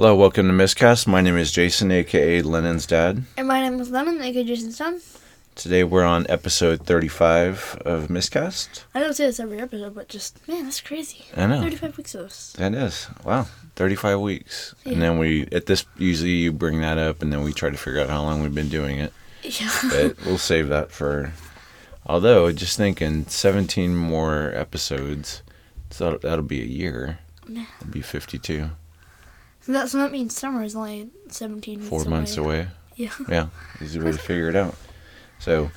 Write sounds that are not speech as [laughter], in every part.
Hello, welcome to Miscast. My name is Jason, aka Lennon's dad. And my name is Lennon, aka Jason's son. Today we're on episode 35 of Miscast. I don't say this every episode, but just, man, that's crazy. I know. 35 weeks of this. That is. Wow. 35 weeks. Yeah. And then we, at this, usually you bring that up and then we try to figure out how long we've been doing it. Yeah. But [laughs] we'll save that for. Although, just thinking, 17 more episodes. So that'll, that'll be a year. Yeah. It'll be 52. So, that, so that means summer is only 17 weeks Four months away. Yeah. [laughs] Yeah, easy way to [laughs] figure it out. So,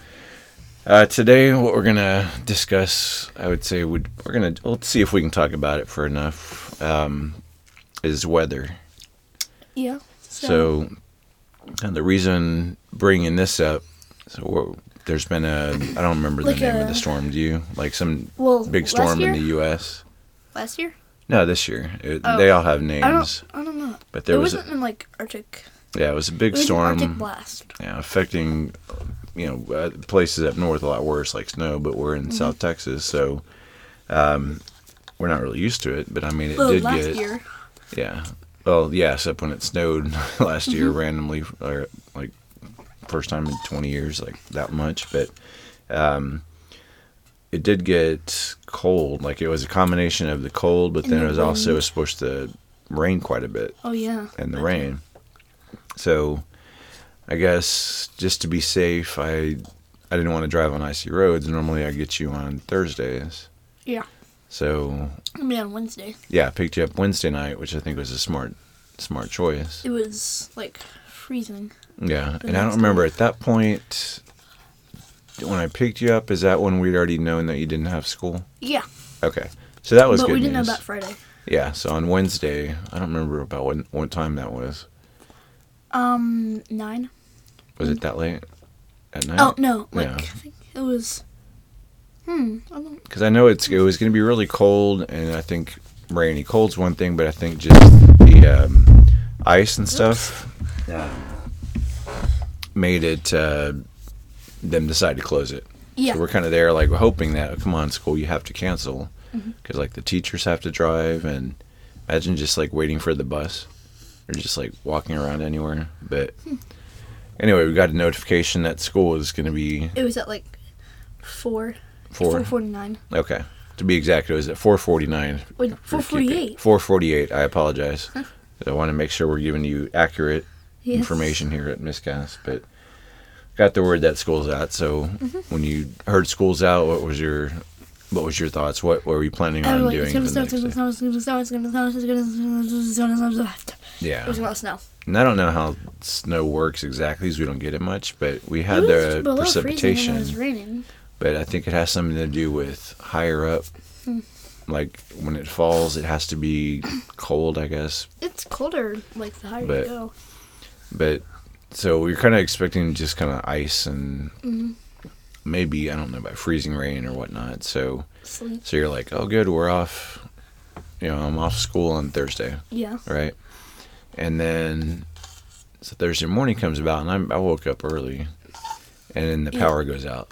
uh, today what we're gonna discuss, I would say, would we're gonna let's see if we can talk about it for enough. Um, is weather. Yeah. So, and the reason bringing this up, so there's been a I don't remember Like the name of the storm. Do you like some well, big storm in the U.S.? Last year? No, this year. It, Oh. They all have I names, don't, I don't but there it was wasn't in like Arctic. yeah, it was a big was an storm. Arctic blast. yeah, affecting you know uh, places up north a lot worse like snow but we're Mm-hmm. in south texas so um, we're not really used to it but i mean it Well, did last get year. yeah well yeah except when it snowed [laughs] last year Mm-hmm. randomly or like first time in 20 years like that much but um, it did get cold like it was a combination of the cold but And then the it was also supposed to rain quite a bit Oh, yeah. and the Okay. rain. So, I guess just to be safe, I I didn't want to drive on icy roads. Normally, I get you on Thursdays. Yeah. So I mean, on Wednesday. yeah, I picked you up Wednesday night, which I think was a smart smart choice. It was like freezing. Yeah, and I don't remember at that point when I picked you up. Is that when we'd already known that you didn't have school? Yeah. Okay, so that was but good we didn't news. know about Friday. Yeah, so on Wednesday, I don't remember about what what time that was. Um, nine. Was it that late at night? Oh, no. Like, Yeah. I think it was. Hmm. Because I know it's it was going to be really cold, and I think rainy. Cold's one thing, but I think just the um, ice and stuff yeah. made it uh, them decide to close it. Yeah. So we're kind of there, like hoping that come on, school, you have to cancel Mm-hmm. because like the teachers have to drive, and imagine just like waiting for the bus or just like walking around anywhere. But Hmm. anyway, we got a notification that school was going to be It was at like four. four. Four forty nine. Okay, to be exact, it was at four forty nine. Wait, four forty eight. Four forty-eight. I apologize. I want to make sure we're giving you accurate Yes. information here at Miscast, but got the word that school's out. So Mm-hmm. when you heard school's out, what was your what was your thoughts? What, what were you planning on Oh, doing? it's gonna snow, it's gonna snow, it's gonna snow, it's gonna snow, it's gonna snow, it's gonna snow, it's. It Yeah, was gonna snow. and I don't know how snow works exactly, because we don't get it much. But we had the precipitation. it was raining. but I think it has something to do with higher up. Hmm. Like when it falls, it has to be cold, I guess. It's colder, like the higher But- you go. But so we are kind of expecting just kind of ice and Mhm. Maybe I don't know about freezing rain or whatnot. So Sleep. so you're like, oh, good, we're off. You know, I'm off school on Thursday, Yeah. right? And then so Thursday morning comes about, and I'm, I woke up early, and then the Yeah. power goes out.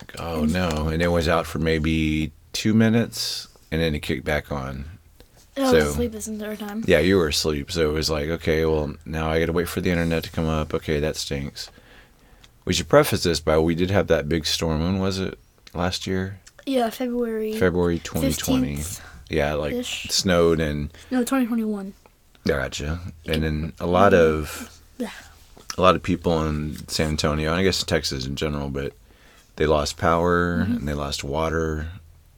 Like, oh no! And it was out for maybe two minutes, and then it kicked back on. I So- was asleep this entire time. Yeah, you were asleep, so it was like, okay, well, now I got to wait for the internet to come up. Okay, that stinks. We should preface this by we did have that big storm. When was it? Last year, Yeah, February. February 2020. 15th. Yeah, like Ish. snowed and No, 2021. gotcha. And then a lot of a lot of people in San Antonio, and I guess Texas in general, but they lost power Mm-hmm. and they lost water.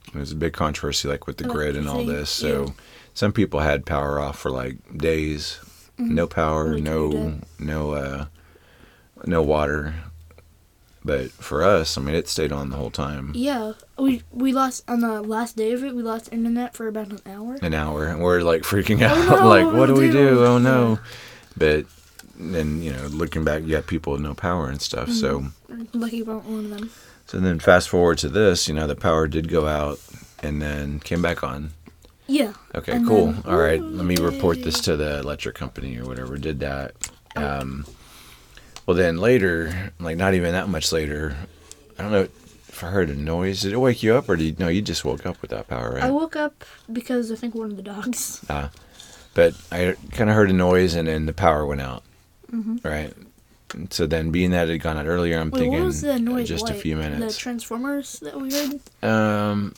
It was a big controversy, like with the grid and all this. So yeah. some people had power off for like days, no power, no no uh, no water. But for us, I mean, it stayed on the whole time, Yeah, we we lost on the last day of it. We lost internet for about an hour. an hour, and we're like freaking out, Oh, [laughs] no, like, what do we do? do? Oh no! But then you know, looking back, you got people with no power and stuff. So. Lucky about one of them. So then fast forward to this, you know, the power did go out and then came back on. Yeah. Okay, And cool. then- All right, let me report this to the electric company or whatever did that. Um, well, then later, like not even that much later, I don't know if I heard a noise. Did it wake you up or did you, no? You just woke up without power, right? I woke up because I think one of the dogs. Ah. but I kind of heard a noise, and then the power went out. Right. And so then, being that it had gone out earlier, I'm Wait, thinking what was the noise just like? a few minutes. The transformers that we heard. Um,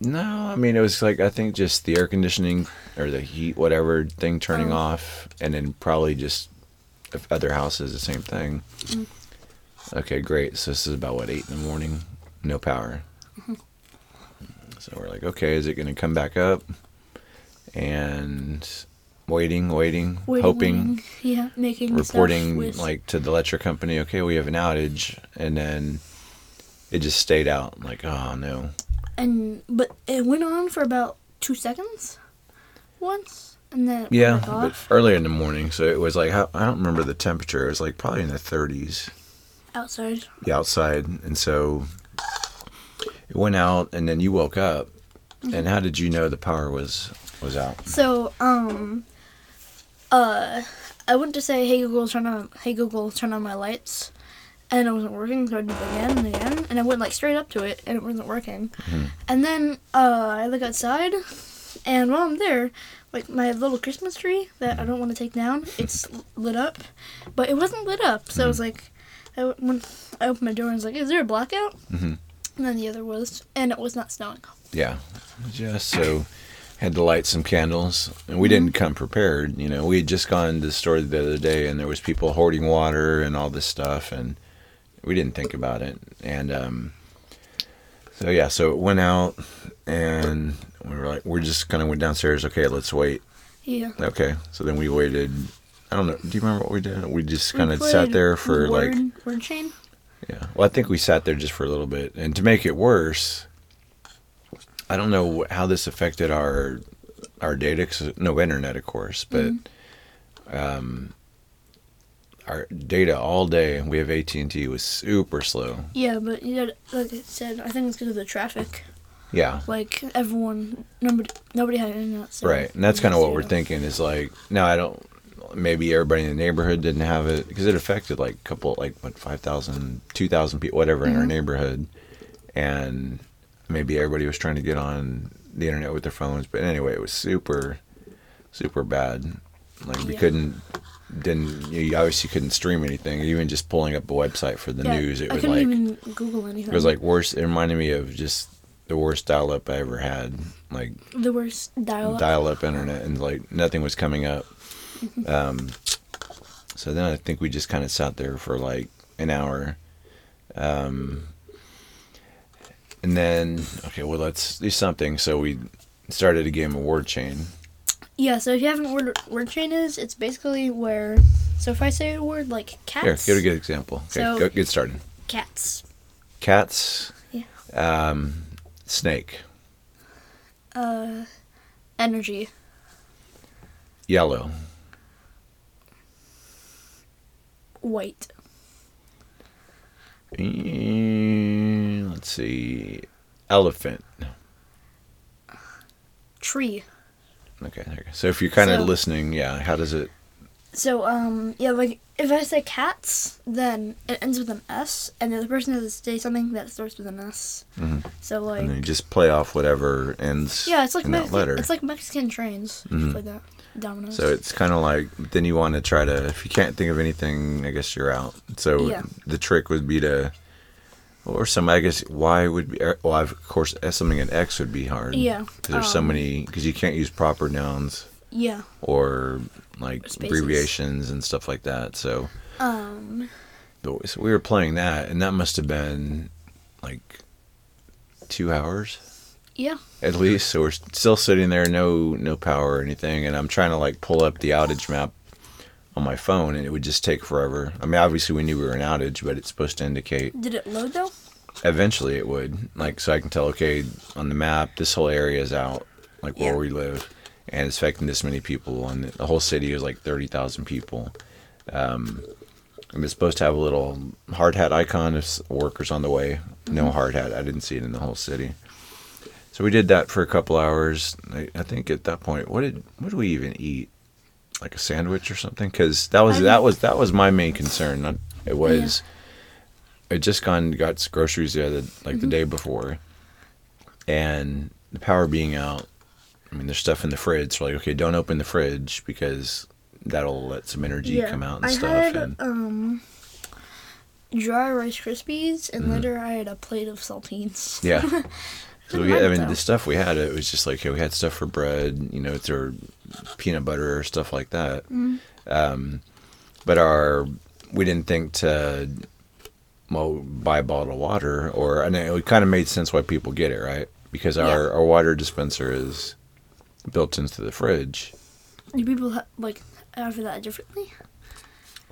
no, I mean it was like I think just the air conditioning or the heat, whatever thing turning Oh. off, and then probably just other houses the same thing. Mm. Okay, great. So this is about what eight in the morning, no power. Mm-hmm. So we're like, okay, is it going to come back up? And waiting, waiting, Waiting, hoping waiting. Yeah, making reporting stuff with, like to the electric company, okay, we have an outage, and then it just stayed out. Like, oh no, and but it went on for about two seconds, once, and then it yeah, but earlier in the morning, so it was like I don't remember the temperature. It was like probably in the 30s, outside. Yeah, outside, and so it went out, and then you woke up. Mm-hmm. And how did you know the power was was out? So um, uh, I went to say, "Hey Google, turn on, hey Google, turn on my lights," and it wasn't working. So I did it again and again, and I went like straight up to it, and it wasn't working. And then uh, I look outside, and while I'm there, like my little Christmas tree that I don't want to take down, it's lit up, but it wasn't lit up. So I was like, I, when I opened my door, and I was like, "Is there a blackout?" Mhm. And then the other was, and it was not snowing. Yeah, just so had to light some candles, and we didn't come prepared. You know, we had just gone to the store the other day, and there was people hoarding water and all this stuff, and we didn't think about it. And um, so yeah, so it went out, and we were like, we just kind of went downstairs. Okay, let's wait. Yeah. Okay, so then we waited. I don't know. Do you remember what we did? We just kind of sat there for word, like word chain. yeah. Well, I think we sat there just for a little bit, and to make it worse, I don't know how this affected our our data. 'cause no internet, of course, but um, our data all day. and We have AT and T was super slow. Yeah, but you know, like I said, I think it's because of the traffic. Yeah, Like everyone, nobody, nobody had internet. So right. And that's kind of what we're thinking. Is like no, I don't. Maybe everybody in the neighborhood didn't have it because it affected like a couple, like what 5,000, 2,000 people, whatever in our Mhm. neighborhood, and maybe everybody was trying to get on the internet with their phones. But anyway, it was super, super bad. Like we Yeah. couldn't, didn't you obviously couldn't stream anything. Even just pulling up a website for the Yeah, news, it I was couldn't like even Google anything. it was like worse. It reminded me of just the worst dial-up I ever had. Like the worst dial-up. dial-up internet, and like nothing was coming up. Um, so then I think we just kind of sat there for like an hour. Um, and then okay, well let's do something. So we started a game of word chain. Yeah, so if you haven't know word chain is, it's basically where. So if I say a word like cats, Here, get a good example. Okay, So- go, get started. cats, Cats. Yeah. Um, snake. uh, energy, Yellow. white, Let's see. Elephant. tree. Okay, there you go. So if you're kind of So- listening, yeah, how does it? So um yeah, like if I say cats, then it ends with an S, and the other person has to say something that starts with an S. Mhm. So like And then you just play off whatever ends yeah, it's like in that Mexican, letter. it's like Mexican trains, Mhm. like that. Dominoes. So it's kind of like then you want to try to if you can't think of anything, I guess you're out. So Yeah. the trick would be to or some I guess Y would be well of course S- something in X would be hard. Yeah, 'Cause there's so um, many because you can't use proper nouns yeah. or like Spaces. abbreviations and stuff like that. So, Um. but- so we were playing that and that must have been like two hours. Yeah. at least. So we're still sitting there, no no power or anything, and I'm trying to like pull up the outage map on my phone, and it would just take forever. I mean, obviously we knew we were in outage, but it's supposed to indicate Did it load though? eventually it would, like, so I can tell, okay, on the map this whole area is out, like where Yeah. we live, and it's affecting this many people, and the whole city is like thirty thousand people. Um, and it's supposed to have a little hard hat icon if s- workers on the way. No hard hat. I didn't see it in the whole city. So we did that for a couple hours. I, I think at that point, what did what did we even eat? Like a sandwich or something? Because that was that was that was my main concern. It was. I just gone got groceries the other like the Mhm. day before, and the power being out, I mean, there's stuff in the fridge. So like, okay, don't open the fridge because that'll let some energy come out and I stuff. had and um dry Rice Krispies, and Mhm. later I had a plate of saltines. yeah. [laughs] So we, I mean, the stuff we had, it was just like, okay, we had stuff for bread, you know, it's our peanut butter or stuff like that. Mhm. Um, but our, we didn't think to, well, buy a bottle of water or, and it kind of made sense why people get it, right? Because our, Yeah. our water dispenser is built into the fridge. Do people ha- like have that differently?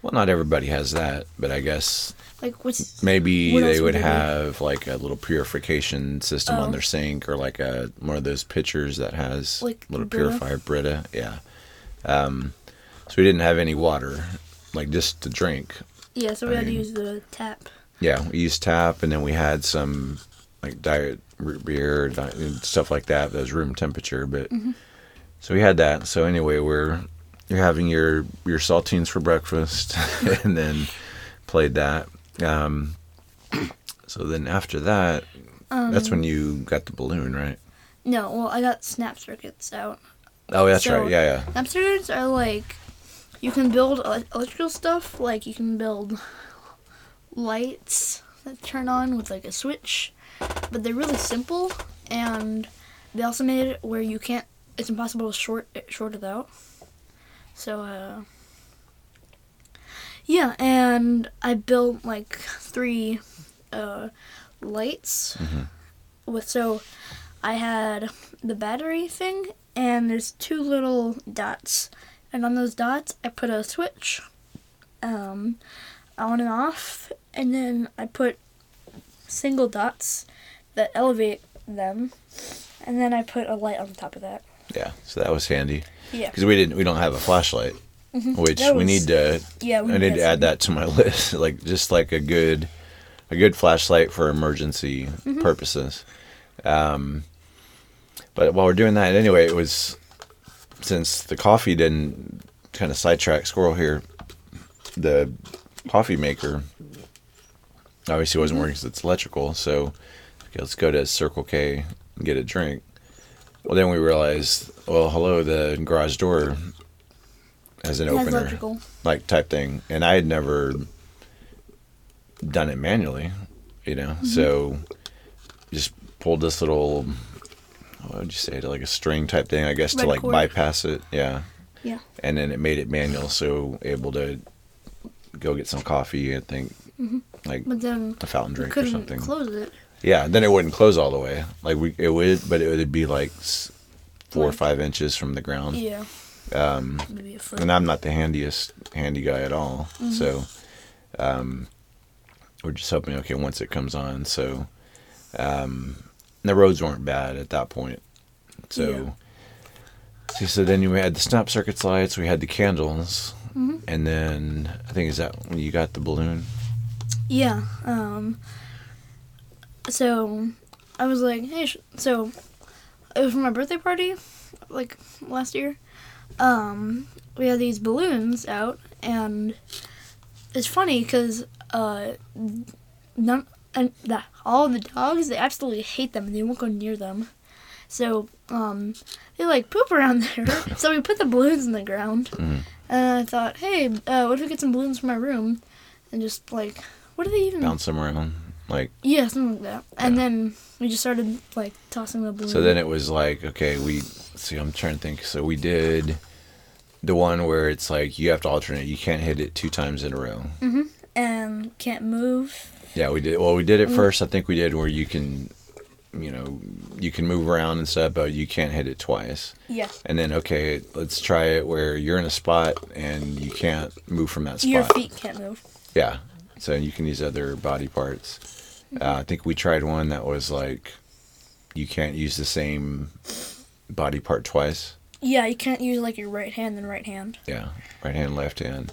Well, not everybody has that, but I guess Like what's maybe What they would have like a little purification system Oh. on their sink or like a one of those pitchers that has Like little Brita? purifier Brita. Yeah. Um, so we didn't have any water, like just to drink. yeah? So we I had to use the tap. Yeah, we used tap, and then we had some like diet root beer, di- and stuff like that. That was room temperature, but Mm-hmm. so we had that. So anyway, we're you're having your your saltines for breakfast, [laughs] and then played that. Um, so then after that, Um, that's when you got the balloon, right? No, well, I got snap circuits out. Oh, that's So- right. Yeah, yeah. Snap circuits are like you can build electrical stuff. Like you can build lights that turn on with like a switch, but they're really simple, and they also made it where you can't. It's impossible to short it, short it out. So uh, yeah, and I built like three uh, lights Mhm. with so I had the battery thing and there's two little dots and on those dots I put a switch um, on and off and then I put single dots that elevate them and then I put a light on top of that. Yeah. So that was handy Yeah. because we didn't we don't have a flashlight, which That we need to Yeah, we I need to add that to my [laughs] list, like just like a good, a good flashlight for emergency Mm-hmm. purposes. Um, but while we're doing that, anyway, it was since the coffee didn't kind of sidetrack squirrel here. The coffee maker obviously Mm-hmm. wasn't working because it's electrical. So okay, let's go to Circle K and get a drink. Well, then we realized, well, hello, the garage door has an It opener electrical. like type thing and i had never done it manually you know Mm-hmm. so just pulled this little what would you say to like a string type thing i guess to like cord. bypass it yeah Yeah. and then it made it manual so able to go get some coffee i think like But then a fountain drink or something close it. Yeah then it wouldn't close all the way like we it would but it would be like four or five inches from the ground Yeah. um Maybe a foot. and I'm not the handiest handy guy at all. Mm-hmm. So, um, we're just hoping. Okay, once it comes on, so um, the roads weren't bad at that point. So, see, so then we had the snap circuits lights, we had the candles, Mhm. and then I think is that when you got the balloon. Yeah. Um. So, I was like, hey. Sh-. So, it was for my birthday party, like last year. Um, we had these balloons out, and it's funny because uh, none and the, all the dogs they absolutely hate them and they won't go near them. So, um, they like poop around [laughs] there. so we put the balloons in the ground, Mhm. and I thought, hey, uh, what if we get some balloons for my room, and just like, what do they even? Bounce them around, like Yeah, something like that. And then we just started like tossing the balloon. so. Then it was like okay, we see. I'm trying to think. So we did the one where it's like you have to alternate. You can't hit it two times in a row. hmm And can't move. Yeah, we did. Well, we did it Mm. first. I think we did where you can, you know, you can move around and stuff, but you can't hit it twice. Yeah. And then okay, let's try it where you're in a spot and you can't move from that spot. Your feet can't move. Yeah. So you can use other body parts. Uh, I think we tried one that was like you can't use the same body part twice. Yeah, you can't use like your right hand and right hand. Yeah, right hand, left hand.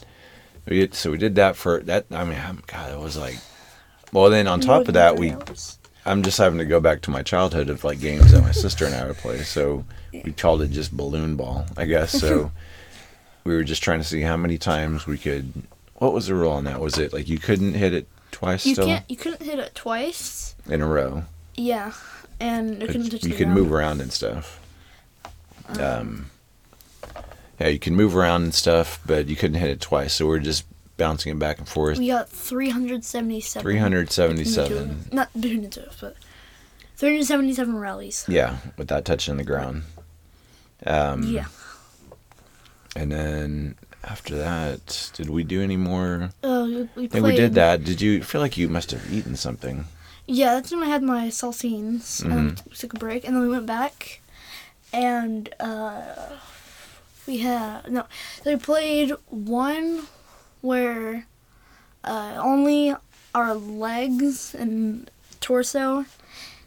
We did, so we did that for that. I mean, God, it was like. Well, then on top of that, we I'm just having to go back to my childhood of like games that my sister and I would play. So we called it just balloon ball, I guess. So [laughs] we were just trying to see how many times we could. What was the rule on that? Was it like you couldn't hit it twice You still can't. You couldn't hit it twice. in a row? Yeah, and it couldn't touch you could ground. move around and stuff. Um, yeah, you can move around and stuff, but you couldn't hit it twice, so we're just bouncing it back and forth. We got 377. Three hundred seventy-seven. Not between the two, but 377 rallies. Yeah, without touching the ground. Um, yeah. And then after that, did we do any more? Uh, we, we I think we did that. Did you feel like you must have eaten something? Yeah, that's when I had my saltines. Mm-hmm. we took a break, and then we went back, and uh, we had no. They played one where uh, only our legs and torso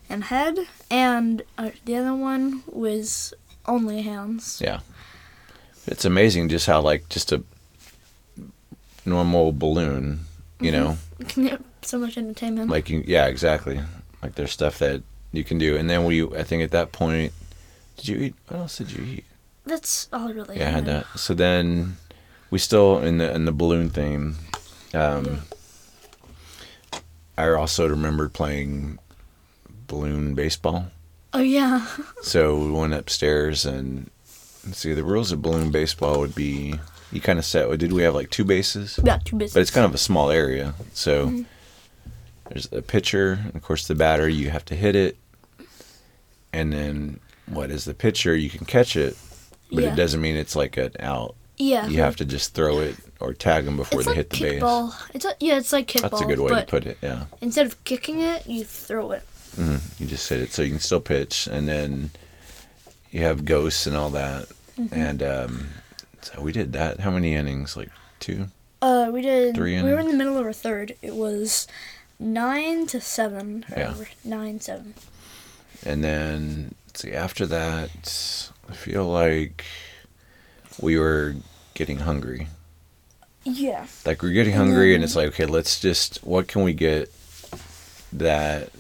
and head, and uh, the other one was only hands. Yeah. It's amazing just how like just a normal balloon, you know, You can get so much entertainment. like you, yeah, exactly. Like there's stuff that you can do, and then we, I think at that point, did you eat? What else did you eat? that's all really. Yeah, I had that. So then we still in the in the balloon theme. Um, I also remembered playing balloon baseball. Oh yeah. [laughs] So we went upstairs and let's see the rules of balloon baseball would be you kind of set. Did we have like two bases? got two business. But it's kind of a small area. So there's a pitcher, and of course the batter. You have to hit it, and then what is the pitcher? You can catch it, but Yeah. it doesn't mean it's like an out. yeah. You have to just throw it or tag them before it's they like hit the base. It's like, yeah, it's like kickball. That's a good way to put it. Yeah. instead of kicking it, you throw it. hmm You just hit it, so you can still pitch, and then you have ghosts and all that. Mm-hmm. And um, so we did that. How many innings? Like two. Uh, we did. Three we were in the middle of our third. It was nine to seven. Yeah. Nine seven. And then let's see. After that, I feel like we were getting hungry. Yeah. Like we're getting hungry, and then- it's like, okay, let's just. What can we get? That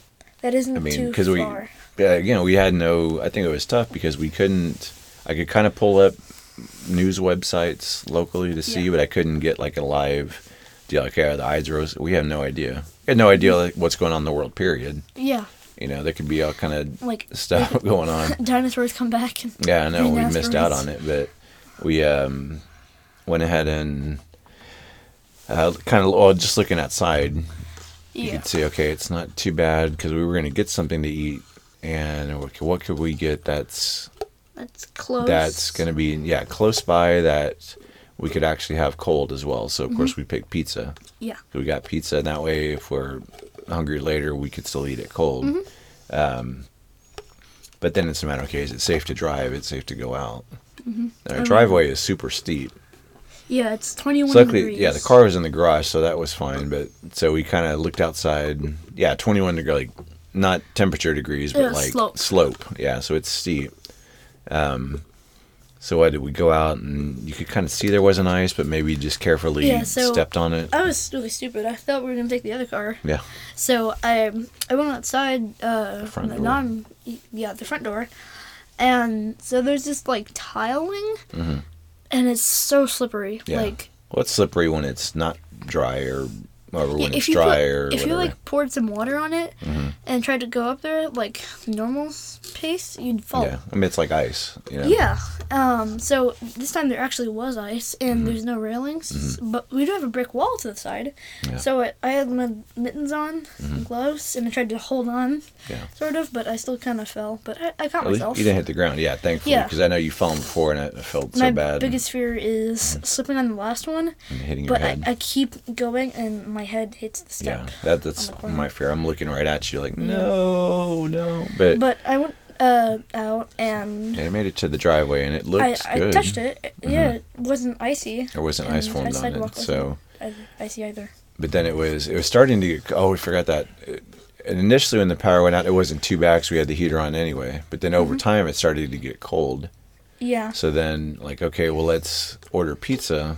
That isn't I mean, too 'cause we- far. yeah, you know, we had no. I think it was tough because we couldn't. I could kind of pull up news websites locally to see, Yeah. but I couldn't get like a live deal. Like, yeah, the eyes rose. We have no idea. We had no idea like, what's going on in the world. Period. Yeah. You know, there could be all kind of Like [laughs] stuff [laughs] going on. dinosaurs come back. And, Yeah, I know we missed out on it, but we um, went ahead and uh, kind of well, just looking outside, Yeah. you could see okay, it's not too bad because we were going to get something to eat, and what could we get that's That's close. that's going to be yeah close by that we could actually have cold as well. So of course mm-hmm. we picked pizza. Yeah. So we got pizza, and that way if we're hungry later, we could still eat it cold. Mm-hmm. Um, but then it's a matter, of okay, is it safe to drive? It's safe to go out. Mm-hmm. And our driveway is super steep. Yeah. It's twenty one So luckily, degrees. yeah, the car was in the garage, so that was fine. But so we kind of looked outside. Yeah, 21 degree, like not temperature degrees, but Yeah, like slope. slope. Yeah, so it's steep. Um, so what did we go out and you could kind of see there wasn't ice, but maybe you just carefully Yeah, so- stepped on it. I was really stupid. I thought we were gonna take the other car. Yeah. So I I went outside uh Front the door. non yeah the front door, and so there's this like tiling, mm-hmm. and it's so slippery. Yeah. Like Well, it's slippery when it's not dry or, or when yeah, it's if you dry put, or if whatever. you like poured some water on it Mhm. and tried to go up there like normal pace, you'd fall. Yeah, I mean it's like ice. You know? Yeah. Um. So this time there actually was ice, and Mm-hmm. there's no railings, but we do have a brick wall to the side. Yeah. So it, I had my mittens on, and gloves, and I tried to hold on, Mm-hmm. Yeah. sort of, but I still kind of fell. But I, I caught At myself. you didn't hit the ground. Yeah, thankfully, Yeah. because I know you've fallen before and I I felt so my bad. biggest fear is slipping on the last one, and hitting your but I. I keep going, and my head hits the yeah, that, that's on the corner. my fear. I'm looking right at you, like no, no. But, But I went uh out and I made it to the driveway and it looked I, I good. touched it. Yeah, it wasn't icy. There wasn't ice formed on it, wasn't so. icy either. But then it was it was starting to. Get, oh, we forgot that. And initially, when the power went out, it wasn't too bad because we had the heater on anyway. But then Mm-hmm. over time, it started to get cold. Yeah. So then, like, okay, well, let's order pizza.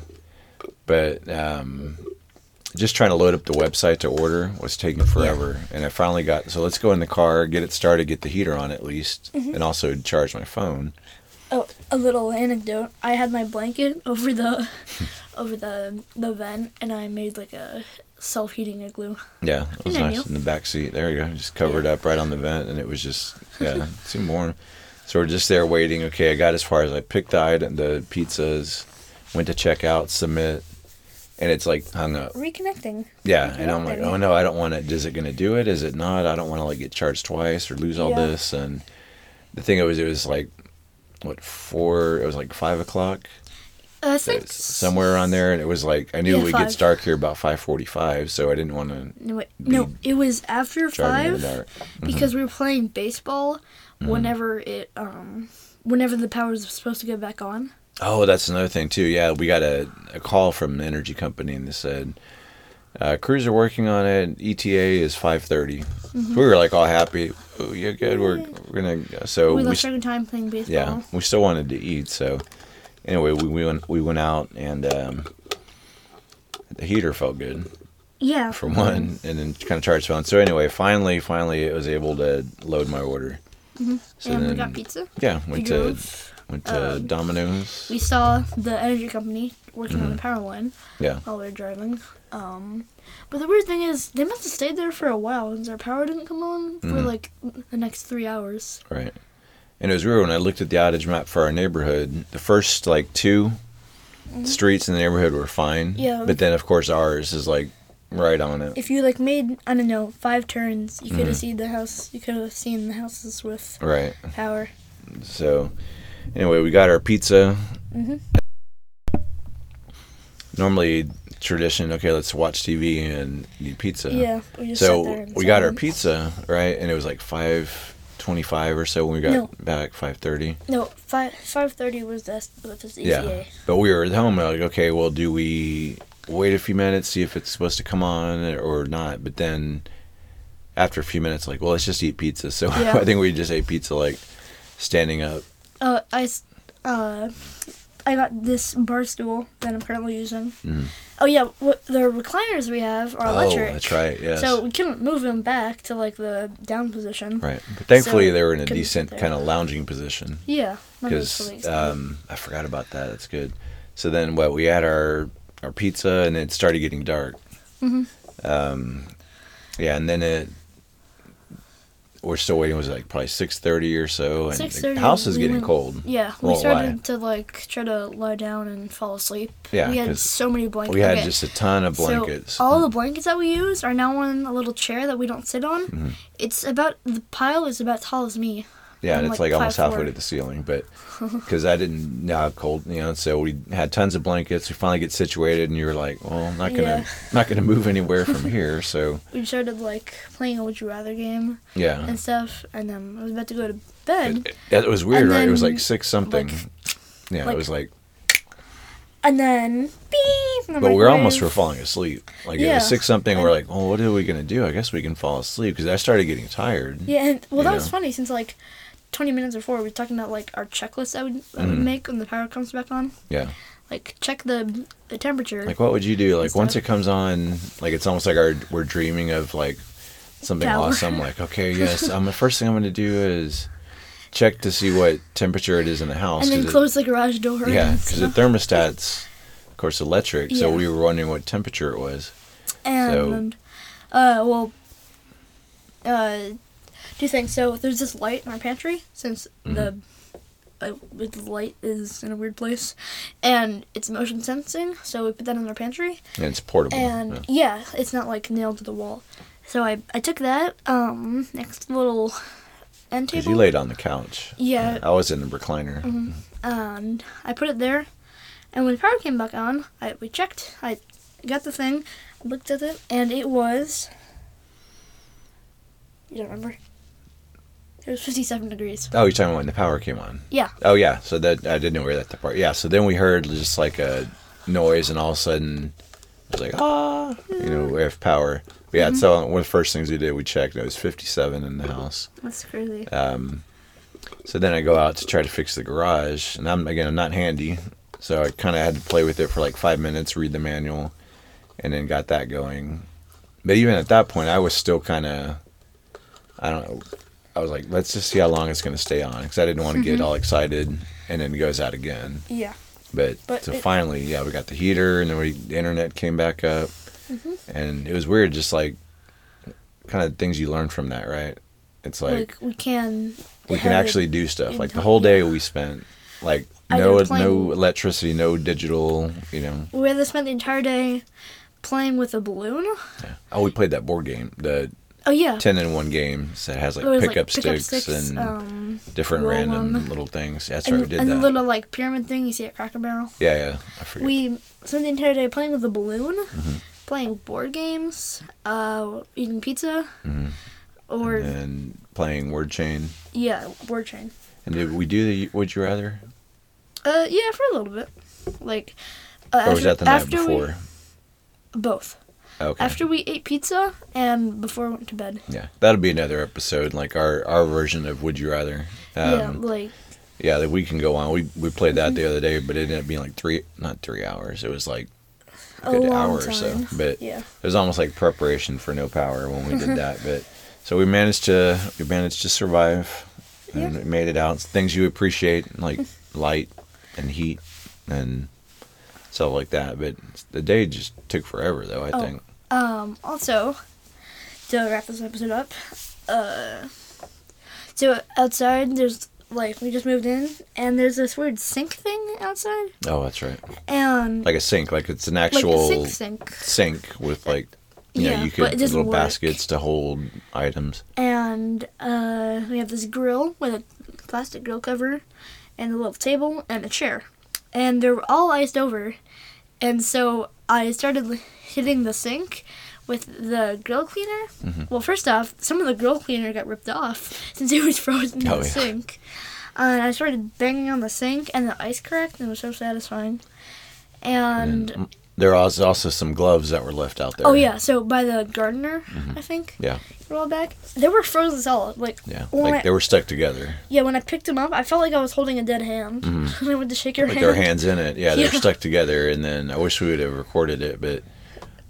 But um, just trying to load up the website to order was taking forever. And I finally got, so let's go in the car, get it started, get the heater on at least, Mm-hmm. and also charge my phone. Oh, a little anecdote. I had my blanket [laughs] over the [laughs] over the the vent, and I made like a self heating igloo. Yeah, it was nice in the back seat. There you go. Just covered up right on the vent, and it was just, yeah, it seemed warm. So we're just there waiting. Okay, I got as far as I picked the item, the pizzas, went to check out, submit, and it's like hung up. Reconnecting. Yeah, and I'm like, oh no, I don't want it. Is it going to do it? Is it not? I don't want to like get charged twice or lose all Yeah. this. And the thing it was, it was like what four? It was like five o'clock. Uh, I So think it's somewhere around there, and it was like I knew Yeah, it five. gets dark here about five forty-five, so I didn't want to No, no, it was after five dark. because we were playing baseball Mm-hmm. whenever it um whenever the power was supposed to get back on. Oh, that's another thing too. Yeah, we got a, a call from an energy company, and they said uh, crews are working on it. ETA is five Mm-hmm. We were like all happy. Oh, yeah, good. We're we're gonna. So we we, lost our time playing baseball. yeah, we still wanted to eat. So anyway, we, we went we went out and um, the heater felt good Yeah. for one, and then kind of charged phone. So anyway, finally, finally, it was able to load my order. So Mm-hmm. and we got pizza. yeah, We went to. Went to um, Domino's. We saw the energy company working on the power line Mm-hmm. Yeah. while we were driving. Um, but the weird thing is, they must have stayed there for a while since our power didn't come on for Mhm. like the next three hours. Right. And it was weird when I looked at the outage map for our neighborhood. The first like 2 streets in the neighborhood were fine. Mm-hmm. Yeah. But then of course ours is like right on it. If you like made I don't know five turns, you could have Mhm. seen the house. You could have seen the houses with Right. power. So anyway, we got our pizza. Mhm. Normally tradition, okay, let's watch TV and eat pizza. Yeah, we just sat there So we got our pizza, right? And it was like 5:25 or so when we got No. back 5:30. No, five five thirty was the was the Yeah. But we were at home and like, okay, well, do we wait a few minutes, see if it's supposed to come on or not? But then after a few minutes, like, well, let's just eat pizza. So [laughs] Yeah. I think we just ate pizza like standing up. I uh, I got this bar stool that I'm currently using. Mhm. Oh yeah, what the recliners we have are electric. Oh, that's right. Yes. So we couldn't move them back to like the down position. right. But thankfully, so they were in a decent kind of lounging position Yeah, because um, I forgot about that. That's good. So then, what we had our our pizza and it started getting dark. Mhm. Um, yeah, and then it. We're still waiting. It Was like probably six thirty or so, and the house is we getting went- cold. yeah, we started lie. to like try to lie down and fall asleep. Yeah, we had so many blankets. We had Okay, just a ton of blankets. So all the blankets that we use are now on a little chair that we don't sit on. Mm-hmm. It's about the pile is about tall as me. Yeah, and I'm it's like like, almost 5'4". halfway to the ceiling, but [laughs] because I didn't know how cold, you know, so we had tons of blankets. We finally get situated, and you're like, "Well, I'm not gonna, Yeah. not gonna move anywhere from here." [laughs] So We started like playing a would you rather game yeah, and stuff, and then I was about to go to bed, it, it was weird, And right? It was like six something. like- yeah, like- it was like, and then beep. but we're almost were falling asleep. Like it was six something. We're like, "Well, what are we gonna do? I guess we can fall asleep." Because I started getting tired. Yeah, and well, that was funny since like. 20 minutes before, we were talking about like our checklist that we that we Mhm. make when the power comes back on. Yeah. Like check the the temperature. Like, what would you do? Like, once it comes on, like, it's almost like our we're dreaming of like something Power. awesome. Like, [laughs] okay, yes, I'm the first thing I'm going to do is check to see what temperature it is in the house. and then 'cause it- close the garage door. yeah, because the thermostat's, of course, electric. So we were wondering what temperature it was. And uh, well, uh, two things. So there's this light in our pantry since the uh, the light is in a weird place, and it's motion sensing. So we put that in our pantry, And it's portable. and yeah. yeah, it's not like nailed to the wall. So I I took that um next little end table. you laid on the couch. Yeah. I was in the recliner. Mm-hmm. and I put it there. And when the power came back on, I we checked. I got the thing, looked at it, and it was. You don't remember? It was fifty-seven degrees. Oh, you're talking about when the power came on. Yeah. Oh yeah, so that I didn't know where that part. Yeah, so then we heard just like a noise, and all of a sudden it was like ah, you know, we have power. But yeah, so one of the first things we did, we checked. It was 57 in the house. That's crazy. Um, so then I go out to try to fix the garage, and I'm again I'm not handy, so I kind of had to play with it for like five minutes, read the manual, and then got that going. But even at that point, I was still kind of, I don't know. I was like, let's just see how long it's going to stay on, because I didn't want to get all excited, and then it goes out again. Yeah. But, But so it- finally, yeah, we got the heater, and then we the internet came back up, Mm-hmm. and it was weird, just like kind of things you learn from that, right? It's Like, like we can we can actually do stuff. Like the whole day we spent like no no electricity, no digital. You know. We had to spend the entire day playing with a balloon. Yeah. Oh, we played that board game, the Oh yeah. ten in one game that has like It was, pickup sticks, and um, different random one. little things. That's and, right, we did and the that. little like pyramid thing you see at Cracker Barrel. yeah, yeah. I forget. We spent the entire day playing with a balloon, Mm-hmm. playing board games, uh, eating pizza, Mhm. or and playing word chain. yeah, board chain. And did we do the Would You Rather? Uh, yeah, for a little bit. Like, uh, Or was that the night after we- before? both. Okay. After we ate pizza and before I went to bed. yeah, that'll be another episode, like our our version of Would You Rather. yeah, Um, like yeah, that we can go on. We we played that the other day, but it ended up being like three, not three hours. It was like a good hour time. or so. But yeah, it was almost like preparation for no power when we did [laughs] that. But so we managed to we managed to survive and Yeah. made it out. Things you appreciate like [laughs] light and heat and stuff like that. But the day just took forever though. I Oh. think. Um, also, to wrap this episode up, uh, so outside there's like we just moved in and there's this weird sink thing outside Oh, that's right. and Like a sink, like it's an actual a sink sink sink with like you know Yeah, you but could little work. baskets to hold items. and uh, we have this grill with a plastic grill cover and a little table and a chair and they're all iced over and so i started hitting the sink with the grill cleaner Mm-hmm. well first off some of the grill cleaner got ripped off [laughs] since it was frozen in Oh, the yeah. sink uh, and i started banging on the sink and the ice cracked and it was so satisfying and, And there was also some gloves that were left out there. oh yeah so by the gardener i think Mm-hmm. Yeah, a while back they were frozen solid like yeah. Like I- they were stuck together. Yeah, when I picked them up, I felt like I was holding a dead hand. [laughs] I went to shake your Mm-hmm. Like hand. their hands in it. Yeah, they were stuck together. And then I wish we would have recorded it, but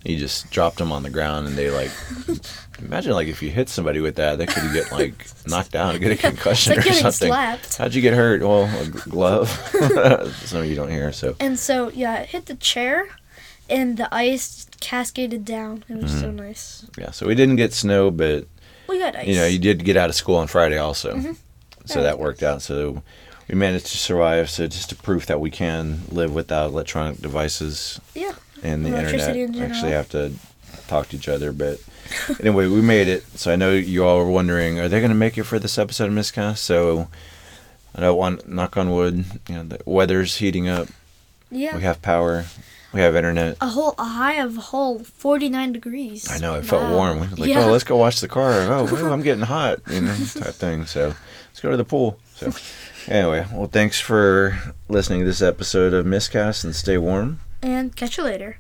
you just dropped them on the ground and they like. [laughs] Imagine like if you hit somebody with that, they could get like [laughs] knocked down and get a concussion like or something. slapped. How'd you get hurt? Well, a glove. Some of you don't hear, so And so, yeah, it hit the chair, and the ice cascaded down. It was Mm-hmm. so nice. yeah. So we didn't get snow, but We got ice. you know, you did get out of school on Friday also, so Yeah. that worked out. So we managed to survive. So just a proof that we can live without electronic devices yeah. and the internet. In. Actually, have to talk to each other. But [laughs] anyway, we made it. So I know you all were wondering, are they going to make it for this episode of Miscast? So I don't want knock on wood. You know, the weather's heating up. Yeah. We have power. We have internet. a whole a high of a whole 49 degrees. I know it felt Wow. warm. We were like, Yeah. oh, let's go wash the car. [laughs] Oh, ooh, I'm getting hot, you know, type thing. So let's go to the pool. So anyway, well, thanks for listening to this episode of Miscast and stay warm. And catch you later.